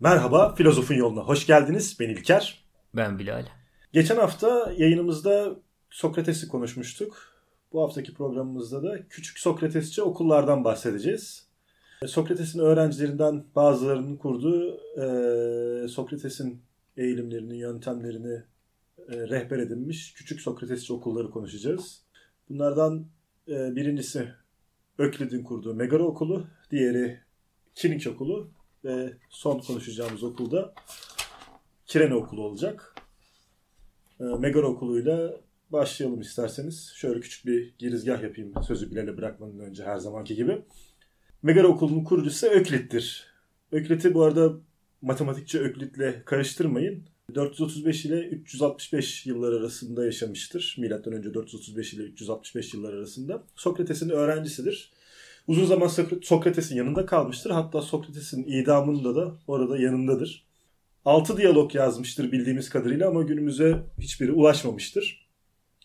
Merhaba, Filozofun Yoluna hoş geldiniz. Ben İlker. Ben Bilal. Geçen hafta yayınımızda Sokrates'i konuşmuştuk. Bu haftaki programımızda da küçük Sokratesçi okullardan bahsedeceğiz. Sokrates'in öğrencilerinden bazılarının kurduğu e, Sokrates'in eğilimlerini, yöntemlerini e, rehber edinmiş küçük Sokratesçi okulları konuşacağız. Bunlardan e, birincisi Öklid'in kurduğu Megara Okulu, diğeri Kinik Okulu ve son konuşacağımız okulda Kirene Okulu olacak. E, Megara Okulu'yla başlayalım isterseniz. Şöyle küçük bir girizgah yapayım sözü Bilal'e bırakmadan önce her zamanki gibi. Megara Okulu'nun kurucusu Öklit'tir. Öklit'i bu arada matematikçi Öklit'le karıştırmayın. 435 ile 365 yıllar arasında yaşamıştır. Milattan önce 435 ile 365 yıllar arasında. Sokrates'in öğrencisidir. Uzun zaman Sokrates'in yanında kalmıştır. Hatta Sokrates'in idamında da orada yanındadır. 6 diyalog yazmıştır bildiğimiz kadarıyla ama günümüze hiçbiri ulaşmamıştır.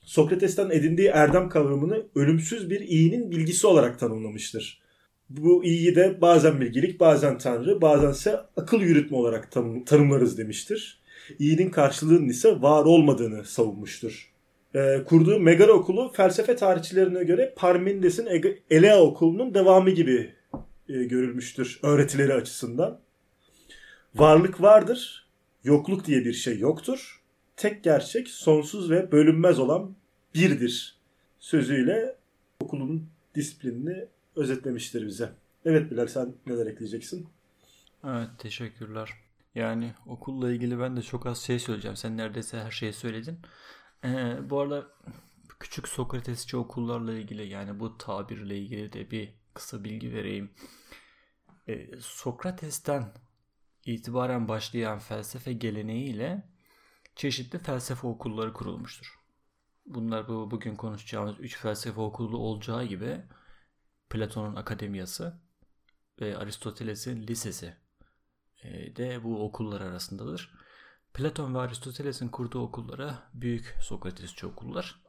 Sokrates'ten edindiği erdem kavramını ölümsüz bir iyinin bilgisi olarak tanımlamıştır. Bu iyiyi de bazen bilgilik, bazen tanrı, bazense akıl yürütme olarak tanımlarız demiştir. İyinin karşılığının ise var olmadığını savunmuştur. E, kurduğu Megara okulu felsefe tarihçilerine göre Parmenides'in Elea okulunun devamı gibi e, görülmüştür öğretileri açısından. Varlık vardır, yokluk diye bir şey yoktur. Tek gerçek sonsuz ve bölünmez olan birdir sözüyle okulun disiplinini özetlemiştir bize. Evet Bilal sen neler ekleyeceksin? Evet teşekkürler. Yani okulla ilgili ben de çok az şey söyleyeceğim. Sen neredeyse her şeyi söyledin. Ee, bu arada küçük Sokratesçi okullarla ilgili yani bu tabirle ilgili de bir kısa bilgi vereyim. Ee, Sokrates'ten itibaren başlayan felsefe geleneğiyle çeşitli felsefe okulları kurulmuştur. Bunlar bu bugün konuşacağımız üç felsefe okulu olacağı gibi Platon'un akademiyası ve Aristoteles'in lisesi e, de bu okullar arasındadır. Platon ve Aristoteles'in kurduğu okullara büyük Sokratesçi okullar.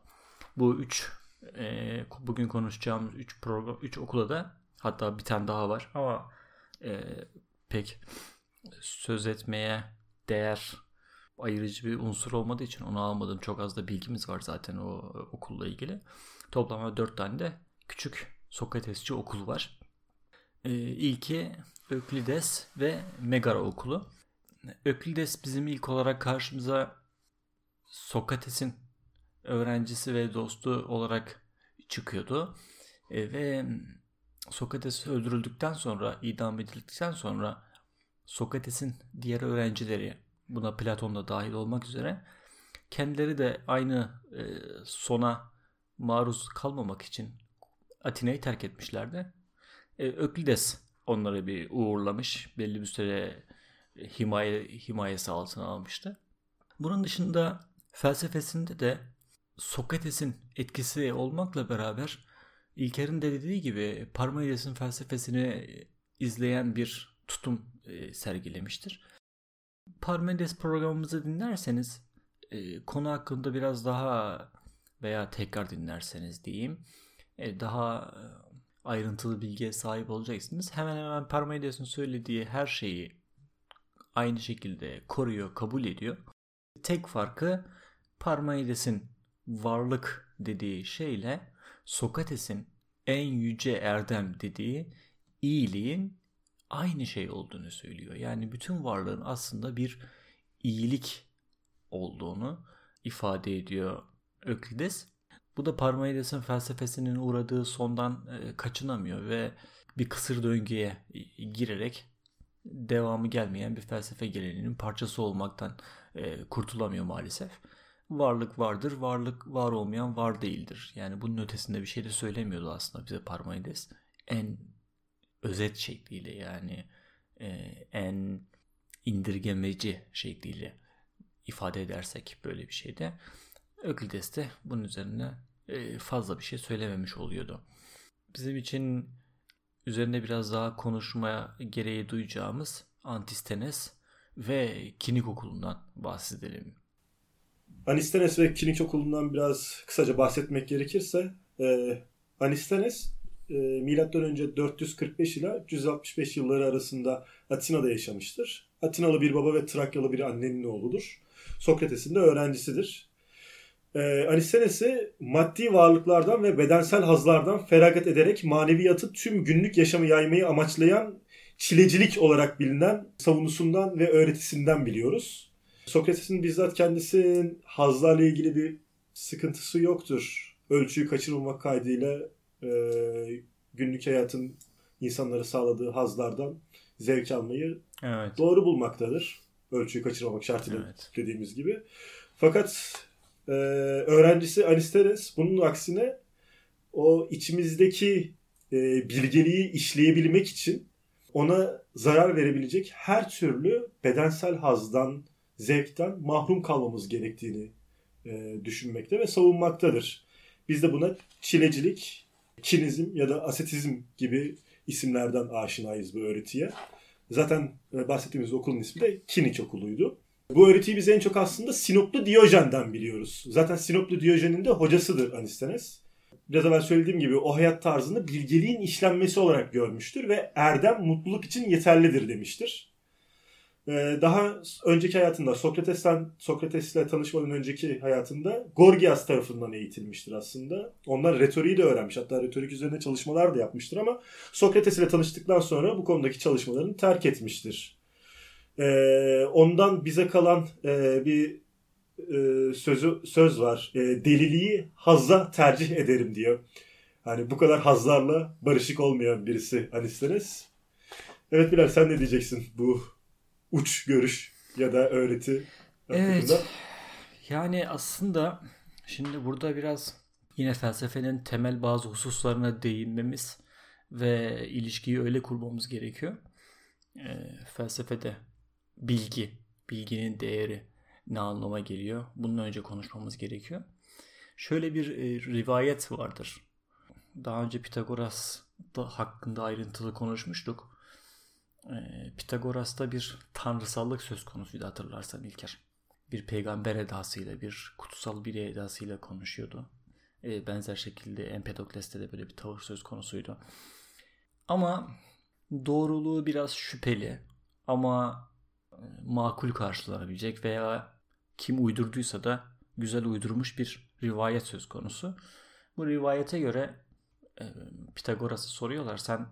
Bu üç e, bugün konuşacağımız üç program üç okula da hatta bir tane daha var ama e, pek söz etmeye değer ayırıcı bir unsur olmadığı için onu almadım. Çok az da bilgimiz var zaten o okulla ilgili. Toplamda dört tane de küçük Sokratesçi okul var. Ee, ilki Öklides ve Megara okulu. Öklides bizim ilk olarak karşımıza Sokrates'in öğrencisi ve dostu olarak çıkıyordu. E, ve Sokrates öldürüldükten sonra, idam edildikten sonra Sokrates'in diğer öğrencileri, buna Platon da dahil olmak üzere kendileri de aynı e, sona maruz kalmamak için Atina'yı terk etmişlerdi. E, Öklides onları bir uğurlamış. Belli bir süre himaye, himayesi altına almıştı. Bunun dışında felsefesinde de Sokrates'in etkisi olmakla beraber İlker'in de dediği gibi Parmenides'in felsefesini izleyen bir tutum e, sergilemiştir. Parmenides programımızı dinlerseniz e, konu hakkında biraz daha veya tekrar dinlerseniz diyeyim e, daha ayrıntılı bilgiye sahip olacaksınız. Hemen hemen Parmenides'in söylediği her şeyi aynı şekilde koruyor, kabul ediyor. Tek farkı Parmenides'in varlık dediği şeyle Sokrates'in en yüce erdem dediği iyiliğin aynı şey olduğunu söylüyor. Yani bütün varlığın aslında bir iyilik olduğunu ifade ediyor Öklides. Bu da Parmenides'in felsefesinin uğradığı sondan e, kaçınamıyor ve bir kısır döngüye girerek devamı gelmeyen bir felsefe geleneğinin parçası olmaktan e, kurtulamıyor maalesef. Varlık vardır, varlık var olmayan var değildir. Yani bunun ötesinde bir şey de söylemiyordu aslında bize Parmenides. En özet şekliyle yani e, en indirgemeci şekliyle ifade edersek böyle bir şeyde. Öklides de bunun üzerine e, fazla bir şey söylememiş oluyordu. Bizim için üzerinde biraz daha konuşmaya gereği duyacağımız Antistenes ve Kinik okulundan bahsedelim. Anistenes ve Kinik okulundan biraz kısaca bahsetmek gerekirse e, Anistenes e, milattan önce 445 ile 365 yılları arasında Atina'da yaşamıştır. Atinalı bir baba ve Trakyalı bir annenin oğludur. Sokrates'in de öğrencisidir. Ee, Aristoteles'i maddi varlıklardan ve bedensel hazlardan feragat ederek maneviyatı tüm günlük yaşamı yaymayı amaçlayan çilecilik olarak bilinen savunusundan ve öğretisinden biliyoruz. Sokrates'in bizzat kendisinin hazlarla ilgili bir sıkıntısı yoktur. Ölçüyü kaçırmamak kaydıyla e, günlük hayatın insanlara sağladığı hazlardan zevk almayı Evet. doğru bulmaktadır. Ölçüyü kaçırmamak şartıyla Evet. dediğimiz gibi. Fakat e, öğrencisi Aristeres bunun aksine o içimizdeki e, bilgeliği işleyebilmek için ona zarar verebilecek her türlü bedensel hazdan, zevkten mahrum kalmamız gerektiğini e, düşünmekte ve savunmaktadır. Biz de buna çilecilik, kinizm ya da asetizm gibi isimlerden aşinayız bu öğretiye. Zaten e, bahsettiğimiz okulun ismi de Kiniç okuluydu. Bu öğretiyi biz en çok aslında Sinoplu Diyojen'den biliyoruz. Zaten Sinoplu Diyojen'in de hocasıdır Anistenes. Biraz evvel söylediğim gibi o hayat tarzını bilgeliğin işlenmesi olarak görmüştür ve erdem mutluluk için yeterlidir demiştir. Ee, Daha önceki hayatında Sokrates'ten Sokrates'le tanışmadan önceki hayatında Gorgias tarafından eğitilmiştir aslında. Onlar retoriği de öğrenmiş. Hatta retorik üzerine çalışmalar da yapmıştır ama Sokrates ile tanıştıktan sonra bu konudaki çalışmalarını terk etmiştir. Ee, ondan bize kalan e, bir e, sözü söz var. E, deliliği hazza tercih ederim diyor. Hani bu kadar hazlarla barışık olmayan birisi Anistenes. Evet Bilal sen ne diyeceksin bu uç görüş ya da öğreti Evet. Yani aslında şimdi burada biraz yine felsefenin temel bazı hususlarına değinmemiz ve ilişkiyi öyle kurmamız gerekiyor. Ee, felsefede bilgi, bilginin değeri ne anlama geliyor? Bunun önce konuşmamız gerekiyor. Şöyle bir e, rivayet vardır. Daha önce Pitagoras da hakkında ayrıntılı konuşmuştuk. Ee, Pitagoras'ta bir tanrısallık söz konusuydu hatırlarsan İlker bir peygamber edasıyla, bir kutsal biri edasıyla konuşuyordu. E, benzer şekilde Empedokles'te de böyle bir tavır söz konusuydu. Ama doğruluğu biraz şüpheli ama e, makul karşılanabilecek veya kim uydurduysa da güzel uydurmuş bir rivayet söz konusu. Bu rivayete göre e, Pitagoras'a soruyorlar sen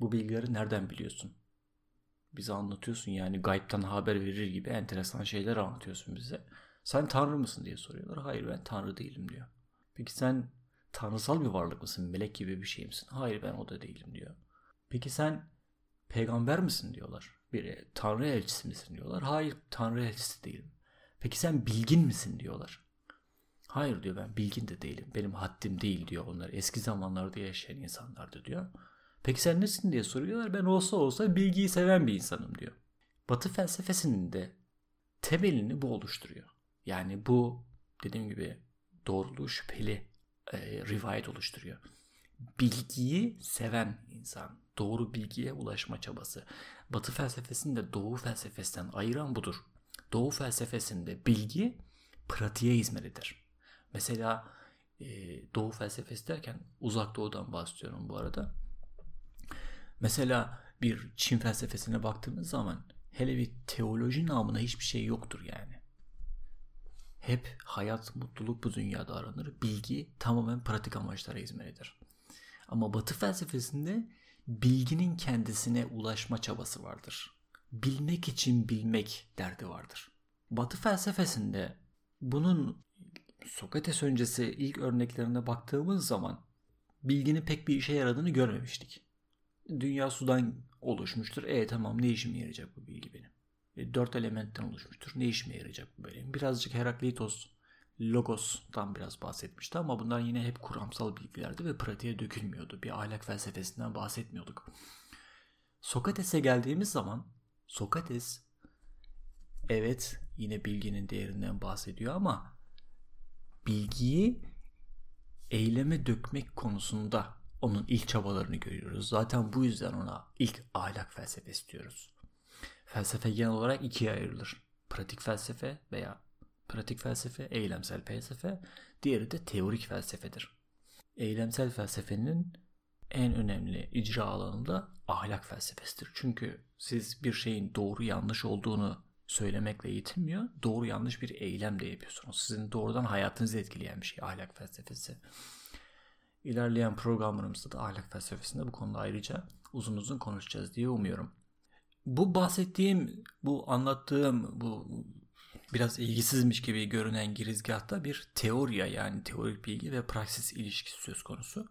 bu bilgileri nereden biliyorsun? bize anlatıyorsun yani gaybtan haber verir gibi enteresan şeyler anlatıyorsun bize. Sen tanrı mısın diye soruyorlar. Hayır ben tanrı değilim diyor. Peki sen tanrısal bir varlık mısın? Melek gibi bir şey misin? Hayır ben o da değilim diyor. Peki sen peygamber misin diyorlar. Bir tanrı elçisi misin diyorlar. Hayır tanrı elçisi değilim. Peki sen bilgin misin diyorlar. Hayır diyor ben bilgin de değilim. Benim haddim değil diyor onlar. Eski zamanlarda yaşayan insanlardı diyor. Peki sen nesin diye soruyorlar. Ben olsa olsa bilgiyi seven bir insanım diyor. Batı felsefesinin de temelini bu oluşturuyor. Yani bu dediğim gibi doğruluğu şüpheli e, rivayet oluşturuyor. Bilgiyi seven insan, doğru bilgiye ulaşma çabası. Batı felsefesini de Doğu felsefesinden ayıran budur. Doğu felsefesinde bilgi pratiğe hizmetidir. Mesela e, Doğu felsefesi derken uzak doğudan bahsediyorum bu arada. Mesela bir Çin felsefesine baktığımız zaman hele bir teoloji namına hiçbir şey yoktur yani. Hep hayat, mutluluk bu dünyada aranır. Bilgi tamamen pratik amaçlara hizmet eder. Ama Batı felsefesinde bilginin kendisine ulaşma çabası vardır. Bilmek için bilmek derdi vardır. Batı felsefesinde bunun Sokrates öncesi ilk örneklerine baktığımız zaman bilginin pek bir işe yaradığını görmemiştik. Dünya sudan oluşmuştur. E tamam ne işime yarayacak bu bilgi benim? E, dört elementten oluşmuştur. Ne işime yarayacak bu benim? Birazcık Herakleitos Logos'tan biraz bahsetmişti ama bunlar yine hep kuramsal bilgilerdi ve pratiğe dökülmüyordu. Bir ahlak felsefesinden bahsetmiyorduk. Sokrates'e geldiğimiz zaman Sokrates evet yine bilginin değerinden bahsediyor ama bilgiyi eyleme dökmek konusunda onun ilk çabalarını görüyoruz. Zaten bu yüzden ona ilk ahlak felsefesi diyoruz. Felsefe genel olarak ikiye ayrılır. Pratik felsefe veya pratik felsefe, eylemsel felsefe, diğeri de teorik felsefedir. Eylemsel felsefenin en önemli icra alanı da ahlak felsefesidir. Çünkü siz bir şeyin doğru yanlış olduğunu söylemekle yetinmiyor. Doğru yanlış bir eylem de yapıyorsunuz. Sizin doğrudan hayatınızı etkileyen bir şey ahlak felsefesi. İlerleyen programlarımızda da ahlak felsefesinde bu konuda ayrıca uzun uzun konuşacağız diye umuyorum. Bu bahsettiğim, bu anlattığım, bu biraz ilgisizmiş gibi görünen girizgahta bir teoriya yani teorik bilgi ve praksis ilişkisi söz konusu.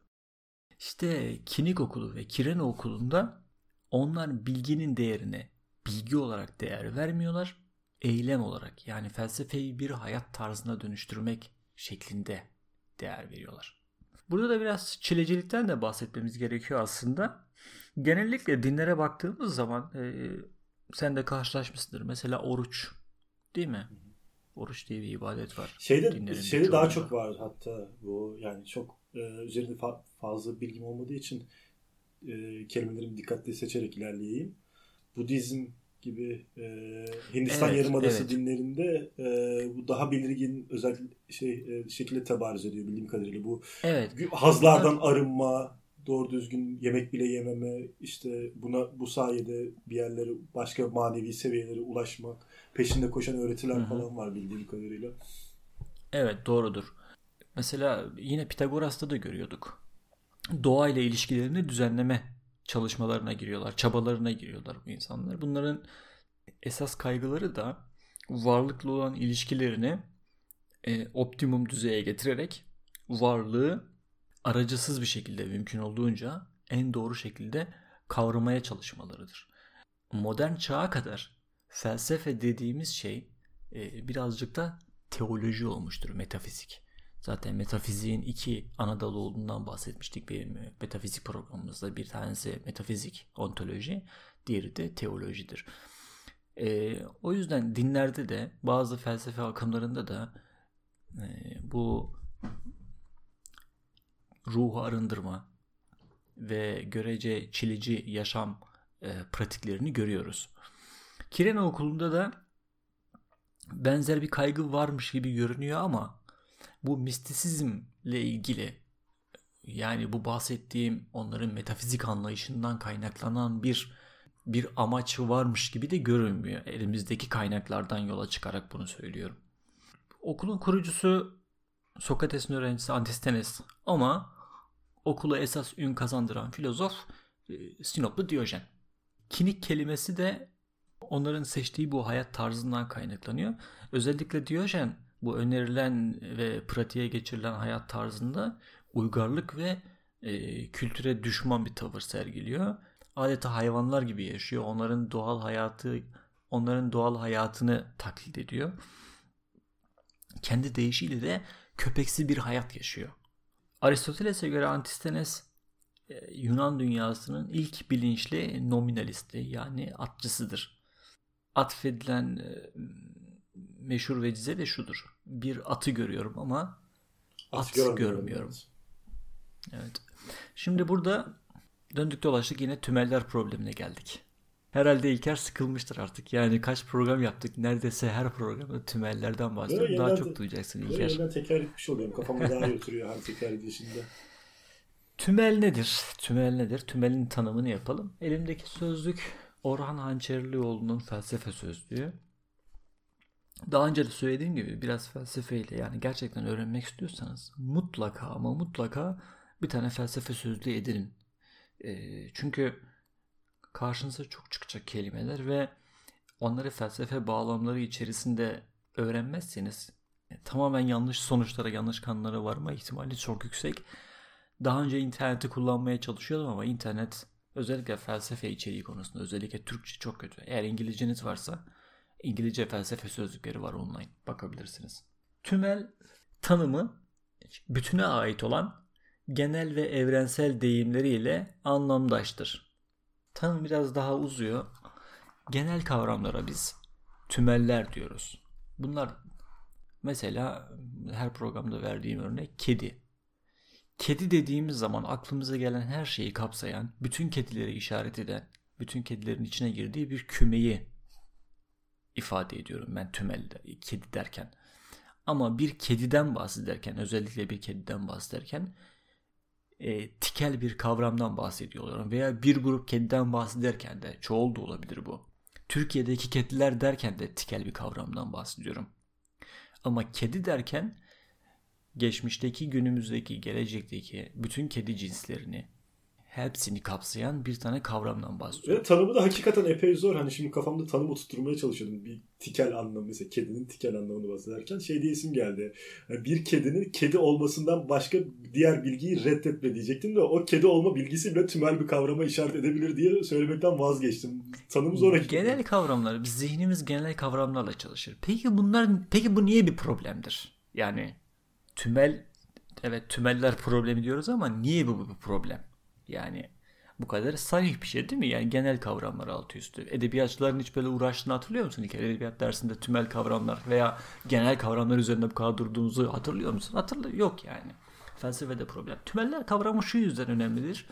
İşte Kinik okulu ve Kirene okulunda onlar bilginin değerine bilgi olarak değer vermiyorlar. Eylem olarak yani felsefeyi bir hayat tarzına dönüştürmek şeklinde değer veriyorlar. Burada da biraz çilecilikten de bahsetmemiz gerekiyor aslında. Genellikle dinlere baktığımız zaman e, sen de karşılaşmışsındır. Mesela oruç değil mi? Oruç diye bir ibadet var. Şeyde, şeyde daha çok var hatta bu yani çok e, üzerinde fa- fazla bilgim olmadığı için e, kelimelerimi dikkatli seçerek ilerleyeyim. Budizm gibi e, Hindistan evet, Yarımadası evet. dinlerinde e, bu daha belirgin özel şey e, şekilde tebarüz ediyor bildiğim kadarıyla. Bu evet. hazlardan arınma, doğru düzgün yemek bile yememe, işte buna bu sayede bir yerlere başka manevi seviyelere ulaşmak, peşinde koşan öğretiler Hı-hı. falan var bildiğim kadarıyla. Evet doğrudur. Mesela yine Pitagoras'ta da görüyorduk. Doğayla ilişkilerini düzenleme çalışmalarına giriyorlar, çabalarına giriyorlar bu insanlar. Bunların esas kaygıları da varlıklı olan ilişkilerini e, optimum düzeye getirerek varlığı aracısız bir şekilde mümkün olduğunca en doğru şekilde kavramaya çalışmalarıdır. Modern çağa kadar felsefe dediğimiz şey e, birazcık da teoloji olmuştur, metafizik. Zaten metafiziğin iki ana dalı olduğundan bahsetmiştik benim metafizik programımızda. Bir tanesi metafizik, ontoloji, diğeri de teolojidir. E, o yüzden dinlerde de bazı felsefe akımlarında da e, bu ruhu arındırma ve görece çilici yaşam e, pratiklerini görüyoruz. Kirene okulunda da benzer bir kaygı varmış gibi görünüyor ama bu mistisizmle ilgili yani bu bahsettiğim onların metafizik anlayışından kaynaklanan bir bir amaç varmış gibi de görünmüyor. Elimizdeki kaynaklardan yola çıkarak bunu söylüyorum. Okulun kurucusu Sokrates'in öğrencisi Antistenes ama okula esas ün kazandıran filozof e, Sinoplu Diyojen. Kinik kelimesi de onların seçtiği bu hayat tarzından kaynaklanıyor. Özellikle Diyojen bu önerilen ve pratiğe geçirilen hayat tarzında uygarlık ve e, kültüre düşman bir tavır sergiliyor. Adeta hayvanlar gibi yaşıyor. Onların doğal hayatı, onların doğal hayatını taklit ediyor. Kendi deyişiyle de köpeksi bir hayat yaşıyor. Aristoteles'e göre Antistenes e, Yunan dünyasının ilk bilinçli nominalisti yani atçısıdır. Atfedilen e, meşhur vecize de şudur. Bir atı görüyorum ama at, at görmüyorum. görmüyorum. Evet. Şimdi burada döndük dolaştık yine tümeller problemine geldik. Herhalde İlker sıkılmıştır artık. Yani kaç program yaptık. Neredeyse her programda tümellerden bahsediyorum. Daha çok duyacaksın İlker. Böyle tekrar etmiş oluyorum. Kafamda daha iyi oturuyor her tekrar edişinde. Tümel nedir? Tümel nedir? Tümelin tanımını yapalım. Elimdeki sözlük Orhan Hançerlioğlu'nun felsefe sözlüğü. Daha önce de söylediğim gibi biraz felsefeyle yani gerçekten öğrenmek istiyorsanız mutlaka ama mutlaka bir tane felsefe sözlüğü edinin. E, çünkü karşınıza çok çıkacak kelimeler ve onları felsefe bağlamları içerisinde öğrenmezseniz e, tamamen yanlış sonuçlara, yanlış kanlara varma ihtimali çok yüksek. Daha önce interneti kullanmaya çalışıyordum ama internet özellikle felsefe içeriği konusunda özellikle Türkçe çok kötü. Eğer İngilizceniz varsa İngilizce felsefe sözlükleri var online bakabilirsiniz. Tümel tanımı bütüne ait olan genel ve evrensel deyimleriyle anlamdaştır. Tanım biraz daha uzuyor. Genel kavramlara biz tümeller diyoruz. Bunlar mesela her programda verdiğim örnek kedi. Kedi dediğimiz zaman aklımıza gelen her şeyi kapsayan, bütün kedileri işaret eden, bütün kedilerin içine girdiği bir kümeyi ifade ediyorum ben tümel kedi derken. Ama bir kediden bahsederken özellikle bir kediden bahsederken e, tikel bir kavramdan bahsediyorlar veya bir grup kediden bahsederken de çoğul da olabilir bu. Türkiye'deki kediler derken de tikel bir kavramdan bahsediyorum. Ama kedi derken geçmişteki, günümüzdeki, gelecekteki bütün kedi cinslerini hepsini kapsayan bir tane kavramdan bahsediyor. Ve tanımı da hakikaten epey zor. Hani şimdi kafamda tanım oturtmaya çalışıyordum. Bir tikel anlamı mesela kedinin tikel anlamını bahsederken şey diye isim geldi. Yani bir kedinin kedi olmasından başka diğer bilgiyi reddetme diyecektim de o kedi olma bilgisi bile tümel bir kavrama işaret edebilir diye söylemekten vazgeçtim. Tanımı zor Genel kavramlar, biz zihnimiz genel kavramlarla çalışır. Peki bunlar peki bu niye bir problemdir? Yani tümel evet tümeller problemi diyoruz ama niye bu bir problem? Yani bu kadar sarih bir şey değil mi? Yani genel kavramlar altı üstü. Edebiyatçıların hiç böyle uğraştığını hatırlıyor musun? İlk edebiyat dersinde tümel kavramlar veya genel kavramlar üzerinde bu kadar durduğunuzu hatırlıyor musun? Hatırlıyor. Yok yani. Felsefede problem. Tümeller kavramı şu yüzden önemlidir.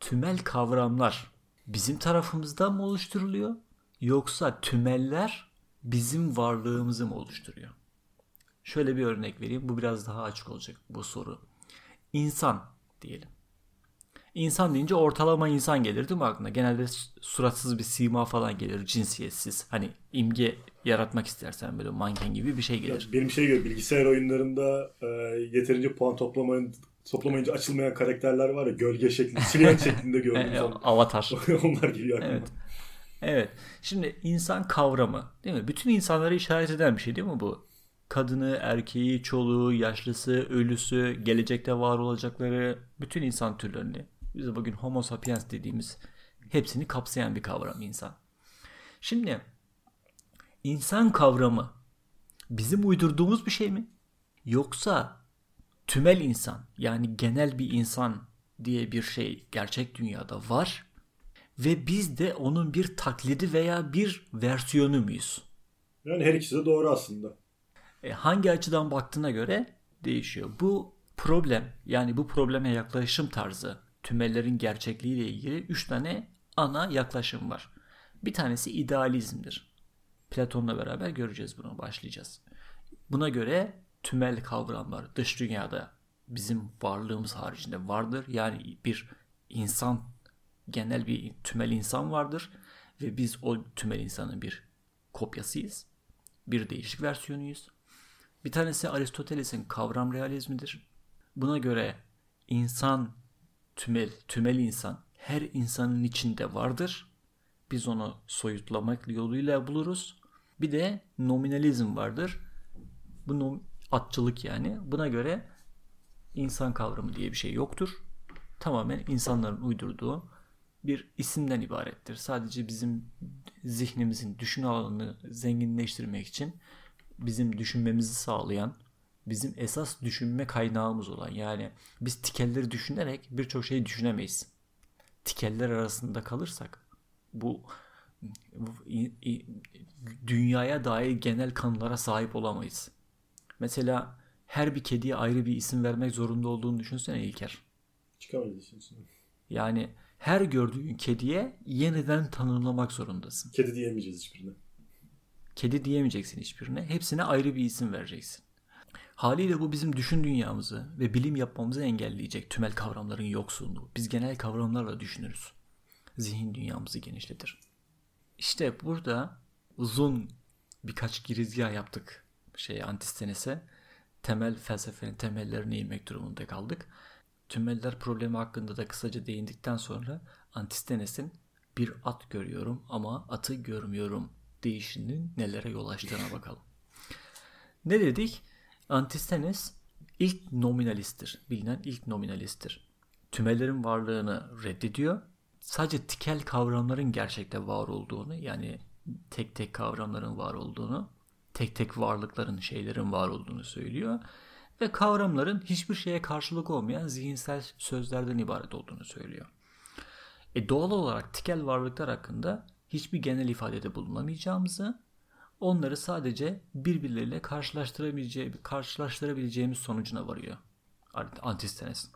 Tümel kavramlar bizim tarafımızdan mı oluşturuluyor? Yoksa tümeller bizim varlığımızı mı oluşturuyor? Şöyle bir örnek vereyim. Bu biraz daha açık olacak bu soru. İnsan diyelim. İnsan deyince ortalama insan gelir değil mi aklına? Genelde suratsız bir sima falan gelir, cinsiyetsiz. Hani imge yaratmak istersen böyle manken gibi bir şey gelir. Ya benim şey gibi bilgisayar oyunlarında e, yeterince puan toplamayın toplamayınca açılmayan karakterler var ya gölge şeklinde, silüet şeklinde gördüğümüz Avatar. Onlar gibi aklıma. Evet. Evet. Şimdi insan kavramı değil mi? Bütün insanları işaret eden bir şey değil mi bu? Kadını, erkeği, çoluğu, yaşlısı, ölüsü, gelecekte var olacakları bütün insan türlerini biz bugün homo sapiens dediğimiz hepsini kapsayan bir kavram insan. Şimdi insan kavramı bizim uydurduğumuz bir şey mi? Yoksa tümel insan yani genel bir insan diye bir şey gerçek dünyada var ve biz de onun bir taklidi veya bir versiyonu muyuz? Yani her ikisi de doğru aslında. E, hangi açıdan baktığına göre değişiyor. Bu problem yani bu probleme yaklaşım tarzı tümellerin gerçekliğiyle ilgili üç tane ana yaklaşım var. Bir tanesi idealizmdir. Platon'la beraber göreceğiz bunu, başlayacağız. Buna göre tümel kavramlar dış dünyada bizim varlığımız haricinde vardır. Yani bir insan, genel bir tümel insan vardır ve biz o tümel insanın bir kopyasıyız. Bir değişik versiyonuyuz. Bir tanesi Aristoteles'in kavram realizmidir. Buna göre insan tümel, tümel insan her insanın içinde vardır. Biz onu soyutlamak yoluyla buluruz. Bir de nominalizm vardır. Bu nom- atçılık yani. Buna göre insan kavramı diye bir şey yoktur. Tamamen insanların uydurduğu bir isimden ibarettir. Sadece bizim zihnimizin düşün alanını zenginleştirmek için bizim düşünmemizi sağlayan bizim esas düşünme kaynağımız olan yani biz tikelleri düşünerek birçok şeyi düşünemeyiz. Tikeller arasında kalırsak bu dünyaya dair genel kanılara sahip olamayız. Mesela her bir kediye ayrı bir isim vermek zorunda olduğunu düşünsene İlker. Çıkamayız Yani her gördüğün kediye yeniden tanımlamak zorundasın. Kedi diyemeyeceğiz hiçbirine. Kedi diyemeyeceksin hiçbirine. Hepsine ayrı bir isim vereceksin. Haliyle bu bizim düşün dünyamızı ve bilim yapmamızı engelleyecek tümel kavramların yoksunluğu. Biz genel kavramlarla düşünürüz. Zihin dünyamızı genişletir. İşte burada uzun birkaç girizgah yaptık şey Antistenes'e. Temel felsefenin temellerine inmek durumunda kaldık. Tümeller problemi hakkında da kısaca değindikten sonra Antistenes'in bir at görüyorum ama atı görmüyorum değişinin nelere yol açtığına bakalım. Ne dedik? Antistenes ilk nominalisttir. Bilinen ilk nominalisttir. Tümellerin varlığını reddediyor. Sadece tikel kavramların gerçekte var olduğunu yani tek tek kavramların var olduğunu, tek tek varlıkların, şeylerin var olduğunu söylüyor. Ve kavramların hiçbir şeye karşılık olmayan zihinsel sözlerden ibaret olduğunu söylüyor. E doğal olarak tikel varlıklar hakkında hiçbir genel ifadede bulunamayacağımızı onları sadece birbirleriyle karşılaştırabileceği, karşılaştırabileceğimiz sonucuna varıyor Antistenes.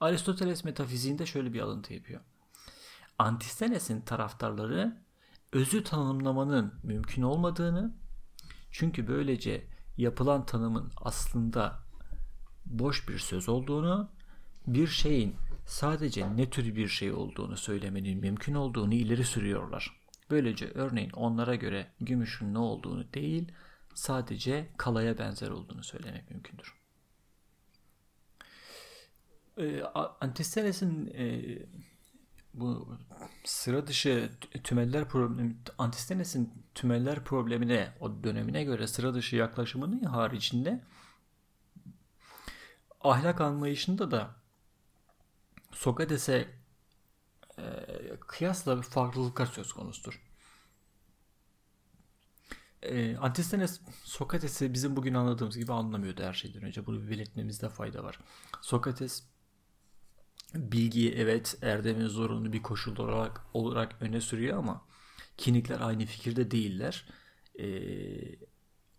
Aristoteles metafiziğinde şöyle bir alıntı yapıyor. Antistenes'in taraftarları özü tanımlamanın mümkün olmadığını çünkü böylece yapılan tanımın aslında boş bir söz olduğunu bir şeyin sadece ne tür bir şey olduğunu söylemenin mümkün olduğunu ileri sürüyorlar. Böylece örneğin onlara göre gümüşün ne olduğunu değil, sadece kalaya benzer olduğunu söylemek mümkündür. E, Antistenes'in e, bu sıra dışı tümeller problemi Antistenes'in tümeller problemine o dönemine göre sıra dışı yaklaşımının haricinde ahlak anlayışında da Sokrates'e e, kıyasla bir farklılıklar söz konusudur. E, Antistenes Sokrates'i bizim bugün anladığımız gibi anlamıyordu her şeyden önce. Bunu bir belirtmemizde fayda var. Sokrates bilgiyi evet erdemin zorunlu bir koşul olarak, olarak öne sürüyor ama kinikler aynı fikirde değiller. Ee,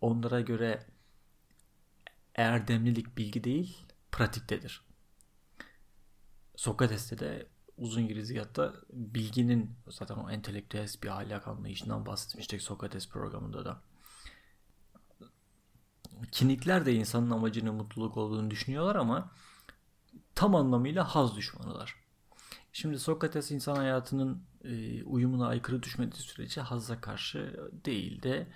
onlara göre erdemlilik bilgi değil pratiktedir. Sokrates'te de uzun girizgatta bilginin zaten o entelektüel bir ahlak anlayışından bahsetmiştik Sokrates programında da. Kinikler de insanın amacının mutluluk olduğunu düşünüyorlar ama tam anlamıyla haz düşmanılar. Şimdi Sokrates insan hayatının e, uyumuna aykırı düşmediği sürece hazza karşı değil de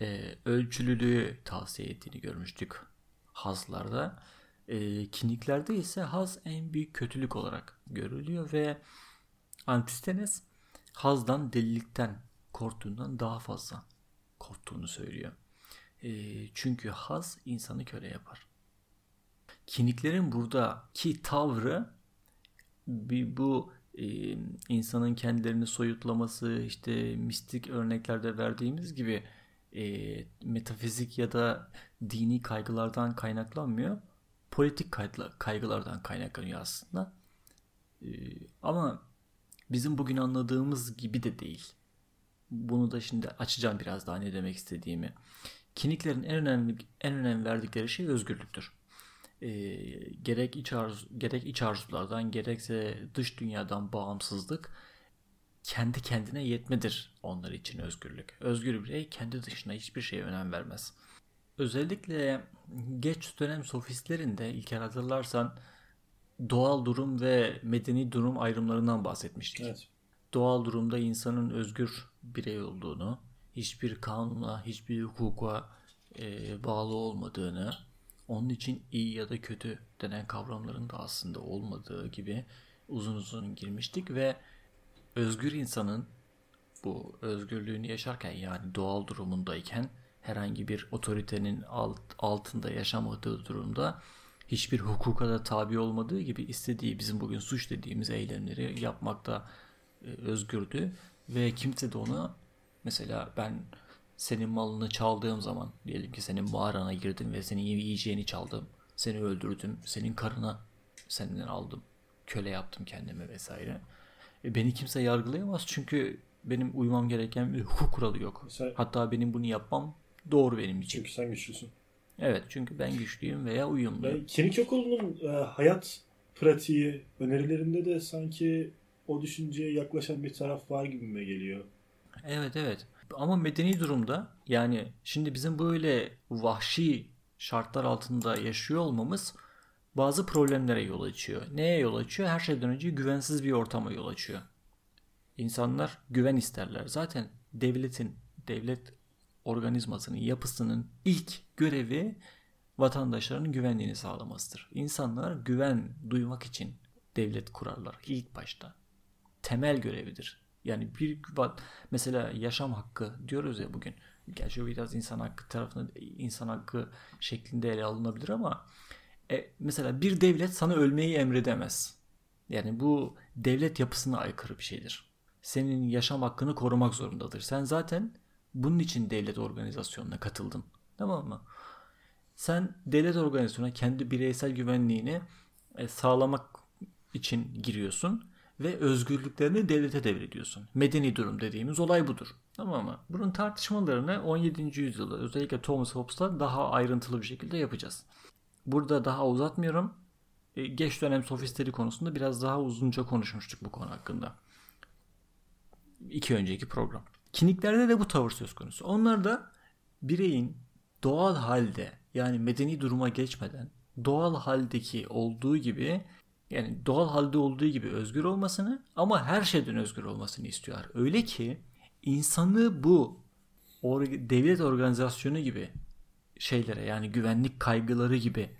e, ölçülülüğü tavsiye ettiğini görmüştük hazlarda. E, kiniklerde ise haz en büyük kötülük olarak görülüyor ve Antistenes hazdan delilikten korktuğundan daha fazla korktuğunu söylüyor. E, çünkü haz insanı köle yapar. Kiniklerin buradaki tavrı bir bu e, insanın kendilerini soyutlaması işte mistik örneklerde verdiğimiz gibi e, metafizik ya da dini kaygılardan kaynaklanmıyor. Politik kaygılardan kaynaklanıyor aslında. E, ama bizim bugün anladığımız gibi de değil. Bunu da şimdi açacağım biraz daha ne demek istediğimi. Kiniklerin en önemli en önem verdikleri şey özgürlüktür e, gerek iç arzu, gerek iç arzulardan gerekse dış dünyadan bağımsızlık kendi kendine yetmedir onlar için özgürlük. Özgür birey kendi dışına hiçbir şeye önem vermez. Özellikle geç dönem sofistlerinde İlker hatırlarsan doğal durum ve medeni durum ayrımlarından bahsetmiştik. Evet. Doğal durumda insanın özgür birey olduğunu, hiçbir kanuna, hiçbir hukuka e, bağlı olmadığını, onun için iyi ya da kötü denen kavramların da aslında olmadığı gibi uzun uzun girmiştik ve özgür insanın bu özgürlüğünü yaşarken yani doğal durumundayken herhangi bir otoritenin alt, altında yaşamadığı durumda hiçbir hukuka da tabi olmadığı gibi istediği bizim bugün suç dediğimiz eylemleri yapmakta e, özgürdü ve kimse de ona mesela ben senin malını çaldığım zaman diyelim ki senin mağarana girdim ve senin yiyeceğini çaldım. Seni öldürdüm. Senin karına senden aldım. Köle yaptım kendime vesaire. E, beni kimse yargılayamaz çünkü benim uymam gereken bir hukuk kuralı yok. Sen, Hatta benim bunu yapmam doğru benim için. Çünkü sen güçlüsün. Evet çünkü ben güçlüyüm veya uyumluyum. Ben, Kemik Okulu'nun e, hayat pratiği önerilerinde de sanki o düşünceye yaklaşan bir taraf var gibime geliyor. Evet evet. Ama medeni durumda yani şimdi bizim böyle vahşi şartlar altında yaşıyor olmamız bazı problemlere yol açıyor. Neye yol açıyor? Her şeyden önce güvensiz bir ortama yol açıyor. İnsanlar güven isterler. Zaten devletin, devlet organizmasının yapısının ilk görevi vatandaşların güvenliğini sağlamasıdır. İnsanlar güven duymak için devlet kurarlar ilk başta. Temel görevidir. Yani bir mesela yaşam hakkı diyoruz ya bugün. Gerçi biraz insan hakkı tarafında insan hakkı şeklinde ele alınabilir ama e, mesela bir devlet sana ölmeyi emredemez. Yani bu devlet yapısına aykırı bir şeydir. Senin yaşam hakkını korumak zorundadır. Sen zaten bunun için devlet organizasyonuna katıldın. Tamam mı? Sen devlet organizasyonuna kendi bireysel güvenliğini e, sağlamak için giriyorsun ve özgürlüklerini devlete devrediyorsun. Medeni durum dediğimiz olay budur. Tamam mı? Bunun tartışmalarını 17. yüzyılda özellikle Thomas Hobbes'ta daha ayrıntılı bir şekilde yapacağız. Burada daha uzatmıyorum. E, geç dönem sofistleri konusunda biraz daha uzunca konuşmuştuk bu konu hakkında. İki önceki program. Kiniklerde de bu tavır söz konusu. Onlar da bireyin doğal halde yani medeni duruma geçmeden doğal haldeki olduğu gibi Yani doğal halde olduğu gibi özgür olmasını ama her şeyden özgür olmasını istiyorlar. Öyle ki insanı bu devlet organizasyonu gibi şeylere yani güvenlik kaygıları gibi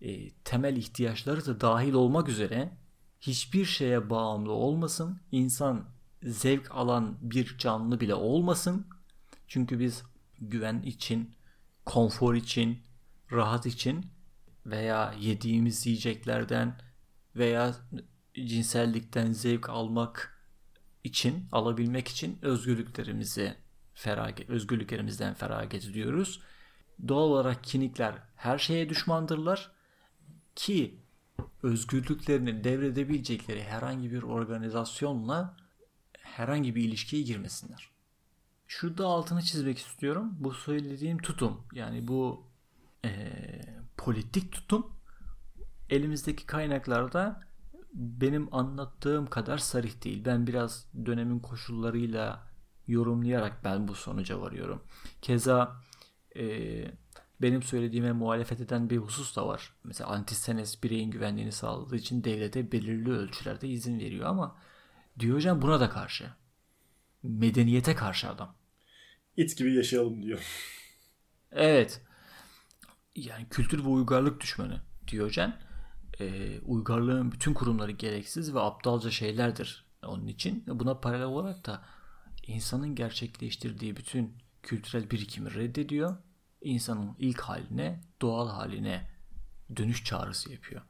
e, temel ihtiyaçları da dahil olmak üzere hiçbir şeye bağımlı olmasın. İnsan zevk alan bir canlı bile olmasın. Çünkü biz güven için, konfor için, rahat için veya yediğimiz yiyeceklerden veya cinsellikten zevk almak için, alabilmek için özgürlüklerimizi feragat, özgürlüklerimizden feragat ediyoruz. Doğal olarak kinikler her şeye düşmandırlar ki özgürlüklerini devredebilecekleri herhangi bir organizasyonla herhangi bir ilişkiye girmesinler. Şurada altını çizmek istiyorum. Bu söylediğim tutum yani bu e, politik tutum elimizdeki kaynaklarda benim anlattığım kadar sarih değil. Ben biraz dönemin koşullarıyla yorumlayarak ben bu sonuca varıyorum. Keza e, benim söylediğime muhalefet eden bir husus da var. Mesela antisenes bireyin güvenliğini sağladığı için devlete belirli ölçülerde izin veriyor ama Diyojen buna da karşı. Medeniyete karşı adam. İt gibi yaşayalım diyor. Evet. Yani kültür ve uygarlık düşmanı Diyojen. Ee, uygarlığın bütün kurumları gereksiz ve aptalca şeylerdir onun için. Buna paralel olarak da insanın gerçekleştirdiği bütün kültürel birikimi reddediyor. İnsanın ilk haline, doğal haline dönüş çağrısı yapıyor.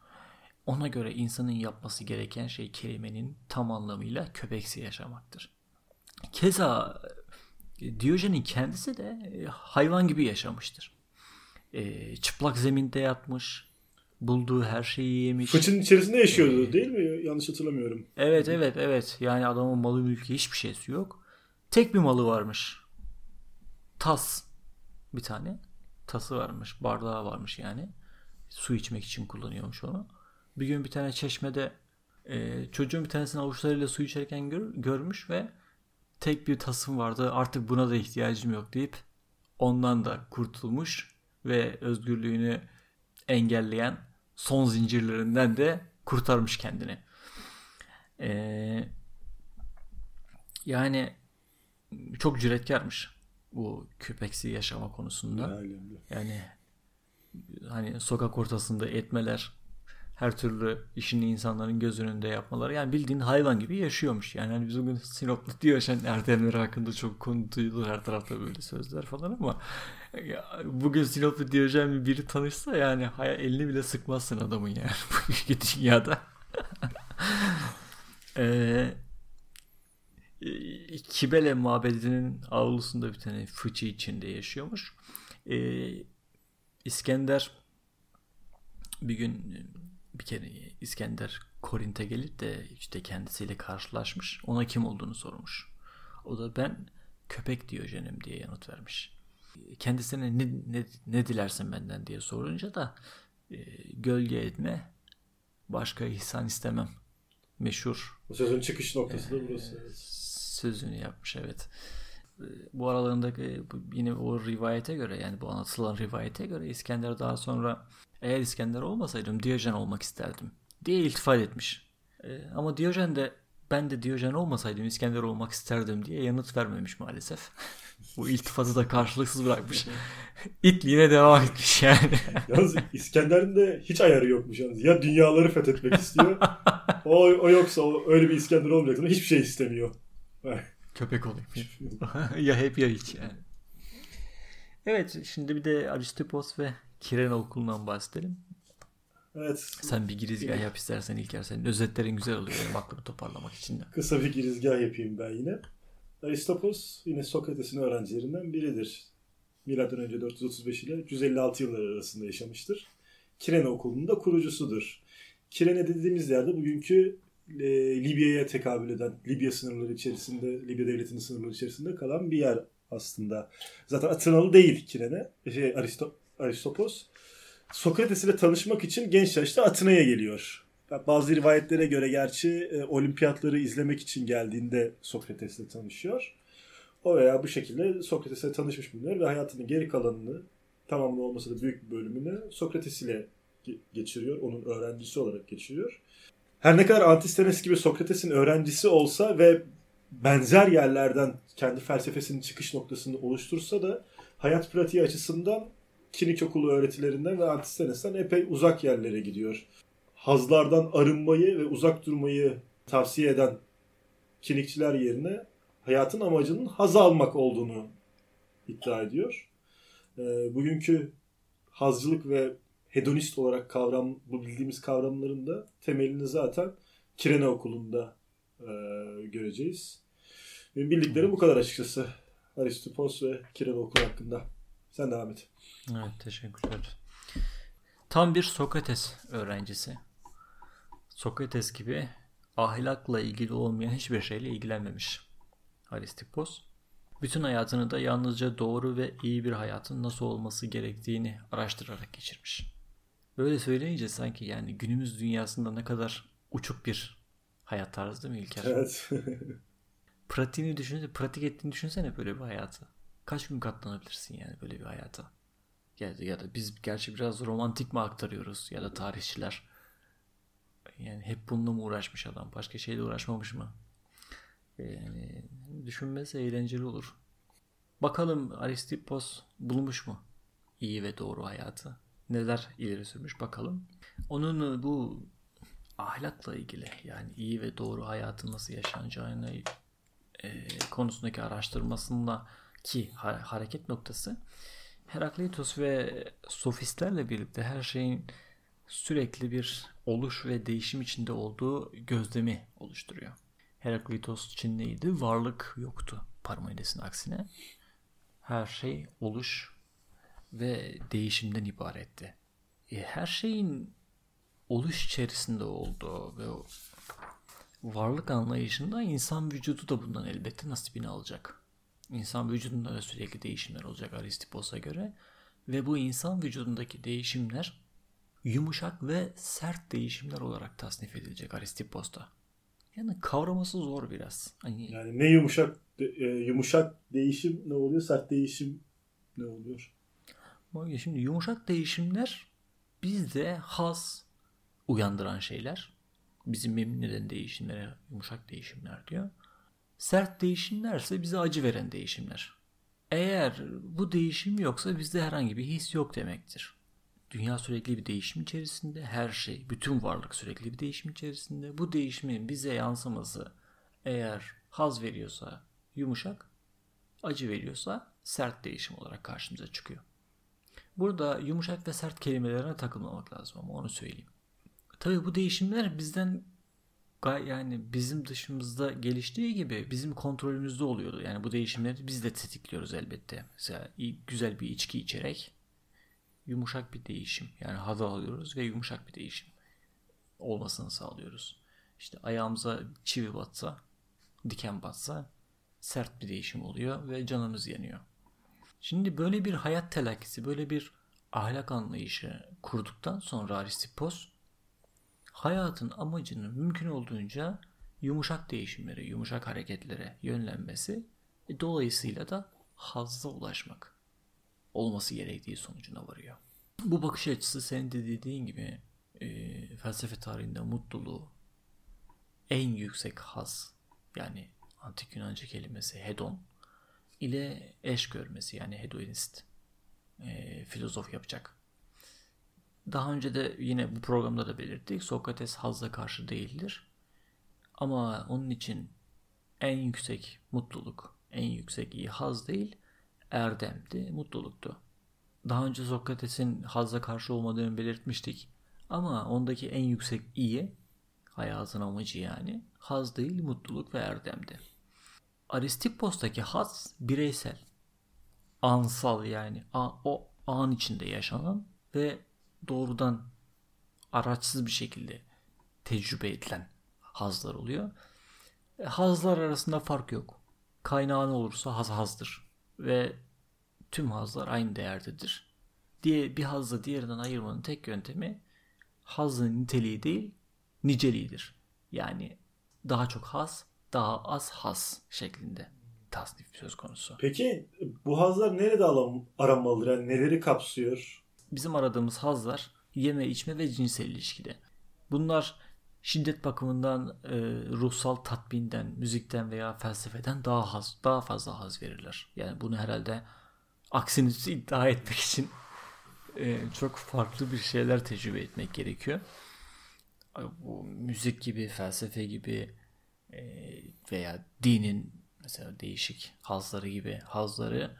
Ona göre insanın yapması gereken şey kelimenin tam anlamıyla köpeksi yaşamaktır. Keza e, Diyojen'in kendisi de e, hayvan gibi yaşamıştır. E, çıplak zeminde yatmış, bulduğu her şeyi yemiş. Fıçının içerisinde yaşıyordu ee, değil mi? Yanlış hatırlamıyorum. Evet evet evet. Yani adamın malı mülkü hiçbir şeysi yok. Tek bir malı varmış. Tas. Bir tane. Tası varmış. Bardağı varmış yani. Su içmek için kullanıyormuş onu. Bir gün bir tane çeşmede e, çocuğun bir tanesini avuçlarıyla su içerken gör, görmüş ve tek bir tasım vardı artık buna da ihtiyacım yok deyip ondan da kurtulmuş ve özgürlüğünü engelleyen son zincirlerinden de kurtarmış kendini. Ee, yani çok cüretkarmış bu köpeksi yaşama konusunda. Yani hani sokak ortasında etmeler her türlü işini insanların göz önünde yapmaları. Yani bildiğin hayvan gibi yaşıyormuş. Yani hani biz bugün Sinoplu Diyojen Erdemleri hakkında çok konu duyulur her tarafta böyle sözler falan ama ya, bugün Sinoplu Diyojen biri tanışsa yani elini bile sıkmazsın adamın yani bu dünyada. ee, Kibele mabedinin avlusunda bir tane fıçı içinde yaşıyormuş. Ee, İskender bir gün bir kere İskender Korint'e gelip de işte kendisiyle karşılaşmış. Ona kim olduğunu sormuş. O da ben köpek Diyojenim diye yanıt vermiş. Kendisine ne, ne, ne dilersin benden diye sorunca da e, gölge etme başka ihsan istemem. Meşhur. Sözün çıkış noktası da burası. E, sözünü yapmış evet. E, bu aralarında e, yine o rivayete göre yani bu anlatılan rivayete göre İskender daha sonra eğer İskender olmasaydım Diyojen olmak isterdim diye iltifat etmiş. E, ama Diyojen de ben de Diyojen olmasaydım İskender olmak isterdim diye yanıt vermemiş maalesef. Bu iltifatı da karşılıksız bırakmış. İtliğine devam etmiş yani. Yalnız İskender'in de hiç ayarı yokmuş yalnız. Ya dünyaları fethetmek istiyor. o, o yoksa o, öyle bir İskender olmayacak. Hiçbir şey istemiyor. Köpek olayım. ya hep ya hiç yani. Evet şimdi bir de Aristopos ve Kiren Okulu'ndan bahsedelim. Evet. Sen bir girizgah yap istersen İlker. Senin özetlerin güzel oluyor benim aklımı toparlamak için de. Kısa bir girizgah yapayım ben yine. Aristopos yine Sokrates'in öğrencilerinden biridir. Milattan önce 435 ile 156 yıllar arasında yaşamıştır. Kirene Okulu'nun da kurucusudur. Kirene dediğimiz yerde bugünkü e, Libya'ya tekabül eden, Libya sınırları içerisinde, Libya devletinin sınırları içerisinde kalan bir yer aslında. Zaten Atınalı değil Kirene, şey, Aristo, Aristopos. Sokrates ile tanışmak için genç yaşta Atina'ya geliyor. Bazı rivayetlere göre gerçi e, olimpiyatları izlemek için geldiğinde Sokrates'le tanışıyor. O veya bu şekilde Sokrates'le tanışmış bulunuyor ve hayatının geri kalanını tamamını olmasa da büyük bir bölümünü Sokrates ile geçiriyor. Onun öğrencisi olarak geçiriyor. her ne kadar Antistenes gibi Sokrates'in öğrencisi olsa ve benzer yerlerden kendi felsefesinin çıkış noktasını oluştursa da hayat pratiği açısından Kinik okulu öğretilerinden ve Antistenes'ten epey uzak yerlere gidiyor. Hazlardan arınmayı ve uzak durmayı tavsiye eden kinikçiler yerine hayatın amacının haz almak olduğunu iddia ediyor. E, bugünkü hazcılık ve hedonist olarak kavram bu bildiğimiz kavramların da temelini zaten Kirene Okulu'nda e, göreceğiz. Benim bildiklerim bu kadar açıkçası. Aristopos ve Kirene Okulu hakkında. Sen devam et. Evet teşekkürler. Tam bir Sokrates öğrencisi. Sokrates gibi ahlakla ilgili olmayan hiçbir şeyle ilgilenmemiş. Aristippos. Bütün hayatını da yalnızca doğru ve iyi bir hayatın nasıl olması gerektiğini araştırarak geçirmiş. Böyle söyleyince sanki yani günümüz dünyasında ne kadar uçuk bir hayat tarzı değil mi İlker? Evet. Pratiğini düşünsene, pratik ettiğini düşünsene böyle bir hayatı. Kaç gün katlanabilirsin yani böyle bir hayata? Ya, ya da biz gerçi biraz romantik mi aktarıyoruz ya da tarihçiler. Yani hep bununla mı uğraşmış adam? Başka şeyle uğraşmamış mı? Yani düşünmesi eğlenceli olur. Bakalım Aristippos bulmuş mu iyi ve doğru hayatı? Neler ileri sürmüş bakalım. Onun bu ahlakla ilgili yani iyi ve doğru hayatın nasıl yaşanacağını e, konusundaki araştırmasında ki hareket noktası Herakleitos ve sofistlerle birlikte her şeyin sürekli bir oluş ve değişim içinde olduğu gözlemi oluşturuyor. Herakleitos için neydi? Varlık yoktu Parmenides'in aksine. Her şey oluş ve değişimden ibaretti. E, her şeyin oluş içerisinde olduğu ve varlık anlayışında insan vücudu da bundan elbette nasibini alacak. İnsan vücudunda da sürekli değişimler olacak Aristippos'a göre. Ve bu insan vücudundaki değişimler yumuşak ve sert değişimler olarak tasnif edilecek Aristippos'ta. Yani kavraması zor biraz. Hani... Yani ne yumuşak e, yumuşak değişim ne oluyor? Sert değişim ne oluyor? Şimdi yumuşak değişimler bizde haz uyandıran şeyler. Bizim memnun eden değişimlere yumuşak değişimler diyor. Sert değişimlerse bize acı veren değişimler. Eğer bu değişim yoksa bizde herhangi bir his yok demektir. Dünya sürekli bir değişim içerisinde, her şey, bütün varlık sürekli bir değişim içerisinde. Bu değişimin bize yansıması eğer haz veriyorsa yumuşak, acı veriyorsa sert değişim olarak karşımıza çıkıyor. Burada yumuşak ve sert kelimelerine takılmamak lazım ama onu söyleyeyim. Tabii bu değişimler bizden yani bizim dışımızda geliştiği gibi bizim kontrolümüzde oluyordu. Yani bu değişimleri biz de tetikliyoruz elbette. Mesela güzel bir içki içerek yumuşak bir değişim. Yani haz alıyoruz ve yumuşak bir değişim olmasını sağlıyoruz. İşte ayağımıza çivi batsa, diken batsa sert bir değişim oluyor ve canımız yanıyor. Şimdi böyle bir hayat telakkisi, böyle bir ahlak anlayışı kurduktan sonra Aristippos hayatın amacının mümkün olduğunca yumuşak değişimlere, yumuşak hareketlere yönlenmesi e, dolayısıyla da hazza ulaşmak olması gerektiği sonucuna varıyor. Bu bakış açısı senin de dediğin gibi e, felsefe tarihinde mutluluğu en yüksek haz yani antik Yunanca kelimesi hedon ile eş görmesi yani hedonist e, filozof yapacak. Daha önce de yine bu programda da belirttik. Sokrates hazza karşı değildir. Ama onun için en yüksek mutluluk, en yüksek iyi haz değil, erdemdi, mutluluktu. Daha önce Sokrates'in hazza karşı olmadığını belirtmiştik. Ama ondaki en yüksek iyi, hayatın amacı yani, haz değil, mutluluk ve erdemdi. Aristippos'taki haz bireysel, ansal yani o an içinde yaşanan ve doğrudan araçsız bir şekilde tecrübe edilen hazlar oluyor. E, hazlar arasında fark yok. Kaynağı ne olursa haz hazdır. Ve tüm hazlar aynı değerdedir. Diye bir hazzı diğerinden ayırmanın tek yöntemi hazın niteliği değil niceliğidir. Yani daha çok haz, daha az haz şeklinde tasnif söz konusu. Peki bu hazlar nerede aranmalıdır? Yani neleri kapsıyor? Bizim aradığımız hazlar yeme içme ve cinsel ilişkide. Bunlar şiddet bakımından e, ruhsal tatbinden, müzikten veya felsefeden daha haz, daha fazla haz verirler. Yani bunu herhalde aksini iddia etmek için e, çok farklı bir şeyler tecrübe etmek gerekiyor. Bu müzik gibi, felsefe gibi e, veya dinin mesela değişik hazları gibi hazları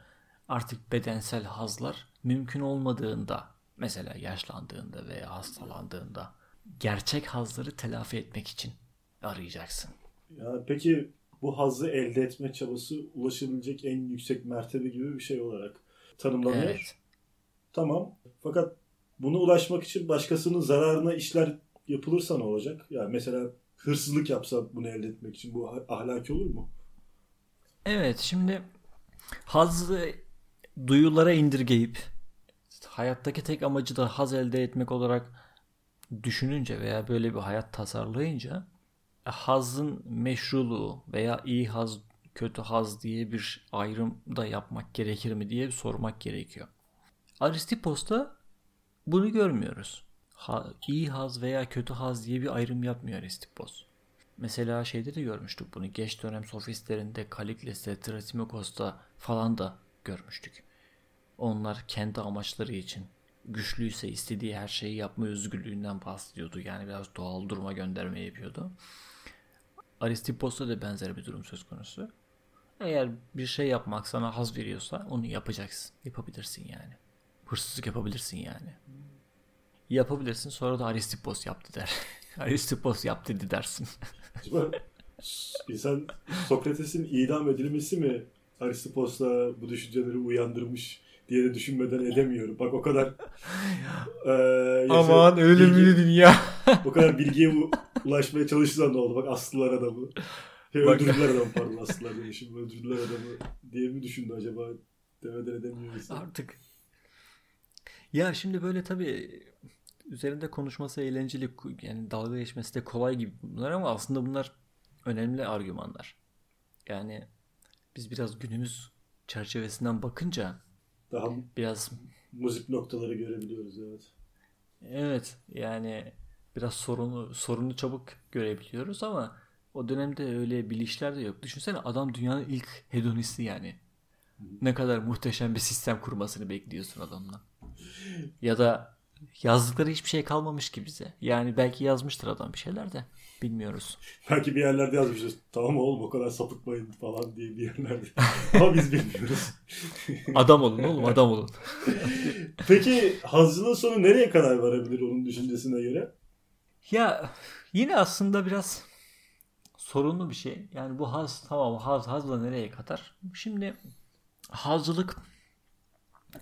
artık bedensel hazlar mümkün olmadığında mesela yaşlandığında veya hastalandığında gerçek hazları telafi etmek için arayacaksın. Ya peki bu hazzı elde etme çabası ulaşabilecek en yüksek mertebe gibi bir şey olarak tanımlanıyor. Evet. Tamam. Fakat buna ulaşmak için başkasının zararına işler yapılırsa ne olacak? Yani mesela hırsızlık yapsa bunu elde etmek için bu ahlaki olur mu? Evet şimdi hazzı duyulara indirgeyip hayattaki tek amacı da haz elde etmek olarak düşününce veya böyle bir hayat tasarlayınca e, hazın meşruluğu veya iyi haz kötü haz diye bir ayrım da yapmak gerekir mi diye sormak gerekiyor. Aristipos'ta bunu görmüyoruz. Ha, iyi haz veya kötü haz diye bir ayrım yapmıyor Aristipos. Mesela şeyde de görmüştük bunu. Geç dönem sofistlerinde Kalikles'te, Trasimokos'ta falan da görmüştük. Onlar kendi amaçları için güçlüyse istediği her şeyi yapma özgürlüğünden bahsediyordu. Yani biraz doğal duruma gönderme yapıyordu. Aristipos'ta da benzer bir durum söz konusu. Eğer bir şey yapmak sana haz veriyorsa onu yapacaksın. Yapabilirsin yani. Hırsızlık yapabilirsin yani. Yapabilirsin sonra da Aristipos yaptı der. Aristipos yaptı dedi dersin. İnsan Sokrates'in idam edilmesi mi Aristipos'la bu düşünceleri uyandırmış diye de düşünmeden edemiyorum. Bak o kadar e, Aman mi dünya? o kadar bilgiye ulaşmaya çalışsan ne oldu? Bak aslılar adamı. Şey, öldürdüler adamı pardon aslılar demişim. Öldürdüler adamı diye mi düşündü acaba? Demeden edemiyor insan. Artık. Ya şimdi böyle tabii üzerinde konuşması eğlenceli yani dalga geçmesi de kolay gibi bunlar ama aslında bunlar önemli argümanlar. Yani biz biraz günümüz çerçevesinden bakınca daha biraz müzik noktaları görebiliyoruz evet. Evet yani biraz sorunu sorunu çabuk görebiliyoruz ama o dönemde öyle bilişler de yok. Düşünsene adam dünyanın ilk hedonisti yani. Ne kadar muhteşem bir sistem kurmasını bekliyorsun adamdan. Ya da yazdıkları hiçbir şey kalmamış ki bize. Yani belki yazmıştır adam bir şeyler de. Bilmiyoruz. Belki bir yerlerde yazmışız. Tamam oğlum o kadar sapıtmayın falan diye bir yerlerde. Ama biz bilmiyoruz. adam olun oğlum adam olun. Peki hazcılığın sonu nereye kadar varabilir onun düşüncesine göre? Ya yine aslında biraz sorunlu bir şey. Yani bu haz tamam haz hazla nereye kadar? Şimdi hazcılık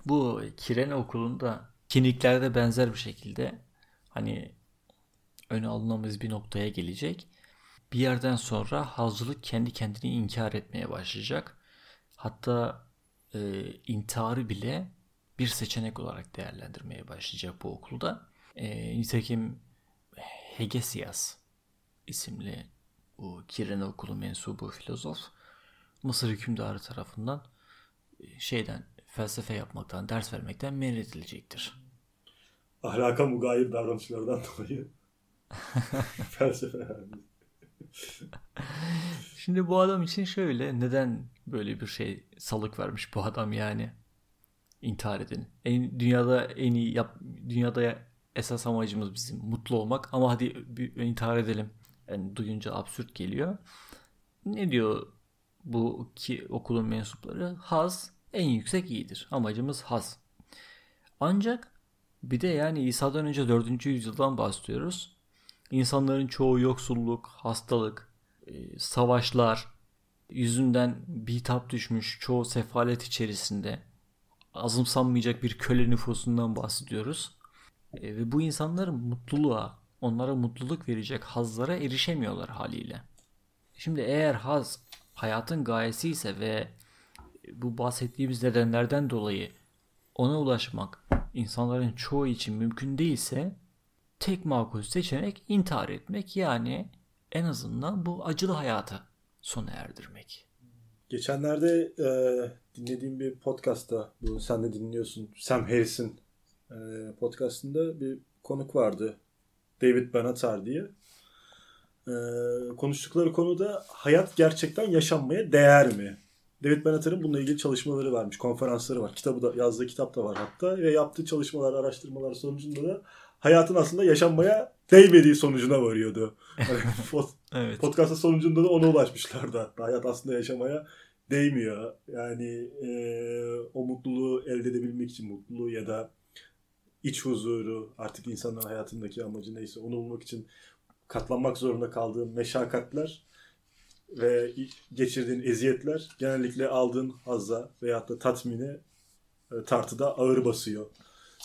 bu Kirene okulunda kiniklerde benzer bir şekilde hani öne alınamaz bir noktaya gelecek. Bir yerden sonra hazcılık kendi kendini inkar etmeye başlayacak. Hatta e, intiharı bile bir seçenek olarak değerlendirmeye başlayacak bu okulda. E, nitekim Hegesias isimli bu Kirene okulu mensubu filozof Mısır hükümdarı tarafından e, şeyden felsefe yapmaktan, ders vermekten men edilecektir. Ahlaka mugayir davranışlardan dolayı Felsefe yani. Şimdi bu adam için şöyle neden böyle bir şey salık vermiş bu adam yani intihar edin. En, dünyada en iyi yap, dünyada esas amacımız bizim mutlu olmak ama hadi bir intihar edelim. Yani duyunca absürt geliyor. Ne diyor bu ki okulun mensupları? Haz en yüksek iyidir. Amacımız haz. Ancak bir de yani İsa'dan önce 4. yüzyıldan bahsediyoruz. İnsanların çoğu yoksulluk, hastalık, e, savaşlar yüzünden bitap düşmüş, çoğu sefalet içerisinde azımsanmayacak bir köle nüfusundan bahsediyoruz. E, ve bu insanların mutluluğa, onlara mutluluk verecek hazlara erişemiyorlar haliyle. Şimdi eğer haz hayatın gayesi ise ve bu bahsettiğimiz nedenlerden dolayı ona ulaşmak insanların çoğu için mümkün değilse tek makul seçenek intihar etmek yani en azından bu acılı hayatı sona erdirmek. Geçenlerde e, dinlediğim bir podcastta bu sen de dinliyorsun Sam Harris'in e, podcastında bir konuk vardı David Benatar diye. Ee, konuştukları konuda hayat gerçekten yaşanmaya değer mi? David Benatar'ın bununla ilgili çalışmaları varmış, konferansları var. Kitabı da yazdığı kitap da var hatta ve yaptığı çalışmalar, araştırmalar sonucunda da hayatın aslında yaşanmaya değmediği sonucuna varıyordu. Hani evet. Podcast'ın sonucunda da ona ulaşmışlardı. Hayat aslında yaşamaya değmiyor. Yani e, o mutluluğu elde edebilmek için mutluluğu ya da iç huzuru artık insanın hayatındaki amacı neyse onu bulmak için katlanmak zorunda kaldığı meşakkatler ve geçirdiğin eziyetler genellikle aldığın hazza veyahut da tatmini e, tartıda ağır basıyor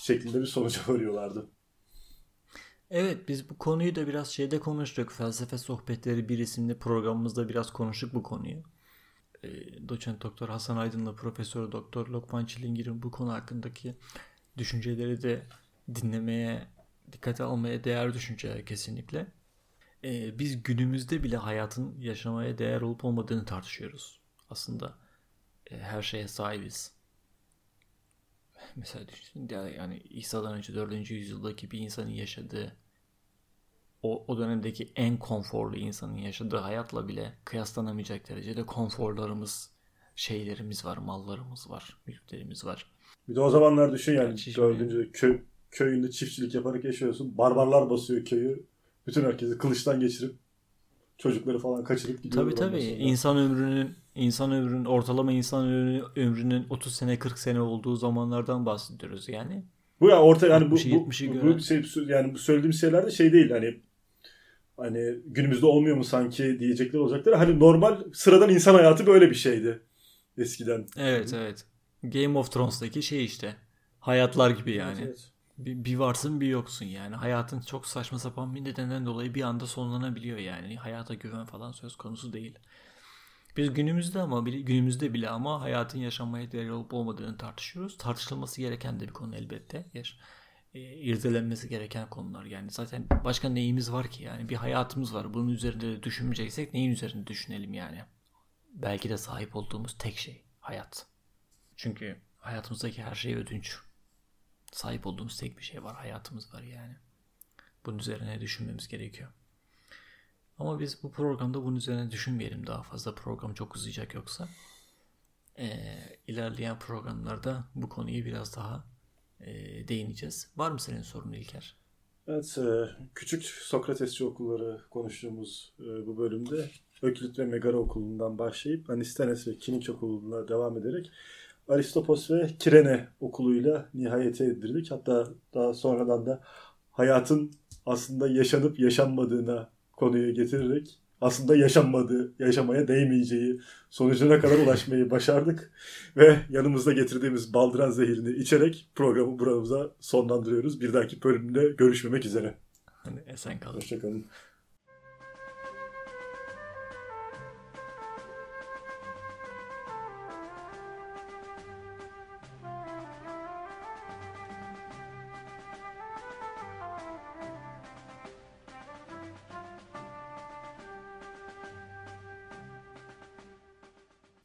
şeklinde bir sonuca varıyorlardı. Evet biz bu konuyu da biraz şeyde konuştuk. Felsefe Sohbetleri bir isimli programımızda biraz konuştuk bu konuyu. E, doçent Doktor Hasan Aydın'la Profesör Doktor Lokman Çilingir'in bu konu hakkındaki düşünceleri de dinlemeye, dikkate almaya değer düşünceler kesinlikle. E, biz günümüzde bile hayatın yaşamaya değer olup olmadığını tartışıyoruz. Aslında e, her şeye sahibiz. Mesela düşünün yani İsa'dan önce 4. yüzyıldaki bir insanın yaşadığı o, o dönemdeki en konforlu insanın yaşadığı hayatla bile kıyaslanamayacak derecede konforlarımız, şeylerimiz var, mallarımız var, mülklerimiz var. Bir de o zamanlar düşün yani dördüncü köy, köyünde çiftçilik yaparak yaşıyorsun. Barbarlar basıyor köyü. Bütün herkesi kılıçtan geçirip çocukları falan kaçırıp gidiyor. Tabii tabii. Sonra. İnsan ömrünün insan ömrünün ortalama insan ömrünün 30 sene 40 sene olduğu zamanlardan bahsediyoruz yani. Bu ya orta yani bu bu, bu, bu şey yani bu söylediğim şeyler de şey değil hani hani günümüzde olmuyor mu sanki diyecekler olacaklar. Hani normal sıradan insan hayatı böyle bir şeydi eskiden. Evet evet. Game of Thrones'taki şey işte. Hayatlar gibi yani. Evet, evet. Bir, bir varsın bir yoksun yani. Hayatın çok saçma sapan bir nedenden dolayı bir anda sonlanabiliyor yani. Hayata güven falan söz konusu değil. Biz günümüzde ama günümüzde bile ama hayatın yaşanmaya değer olup olmadığını tartışıyoruz. Tartışılması gereken de bir konu elbette. E, irdelenmesi gereken konular. Yani zaten başka neyimiz var ki yani bir hayatımız var. Bunun üzerinde de düşünmeyeceksek neyin üzerinde düşünelim yani? Belki de sahip olduğumuz tek şey hayat. Çünkü hayatımızdaki her şey ödünç. Sahip olduğumuz tek bir şey var. Hayatımız var yani. Bunun üzerine düşünmemiz gerekiyor. Ama biz bu programda bunun üzerine düşünmeyelim daha fazla. Program çok uzayacak yoksa. Ee, ilerleyen programlarda bu konuyu biraz daha e, değineceğiz. Var mı senin sorun İlker? Evet, e, küçük Sokratesçi okulları konuştuğumuz e, bu bölümde Öklit ve Megara okulundan başlayıp Anistenes ve Kiniç okuluna devam ederek Aristopos ve Kirene okuluyla nihayete edildik. Hatta daha sonradan da hayatın aslında yaşanıp yaşanmadığına konuyu getirerek aslında yaşanmadığı, yaşamaya değmeyeceği sonucuna kadar ulaşmayı başardık. Ve yanımızda getirdiğimiz baldıran zehirini içerek programı buramıza sonlandırıyoruz. Bir dahaki bölümde görüşmemek üzere. Hadi esen kalın. Hoşçakalın.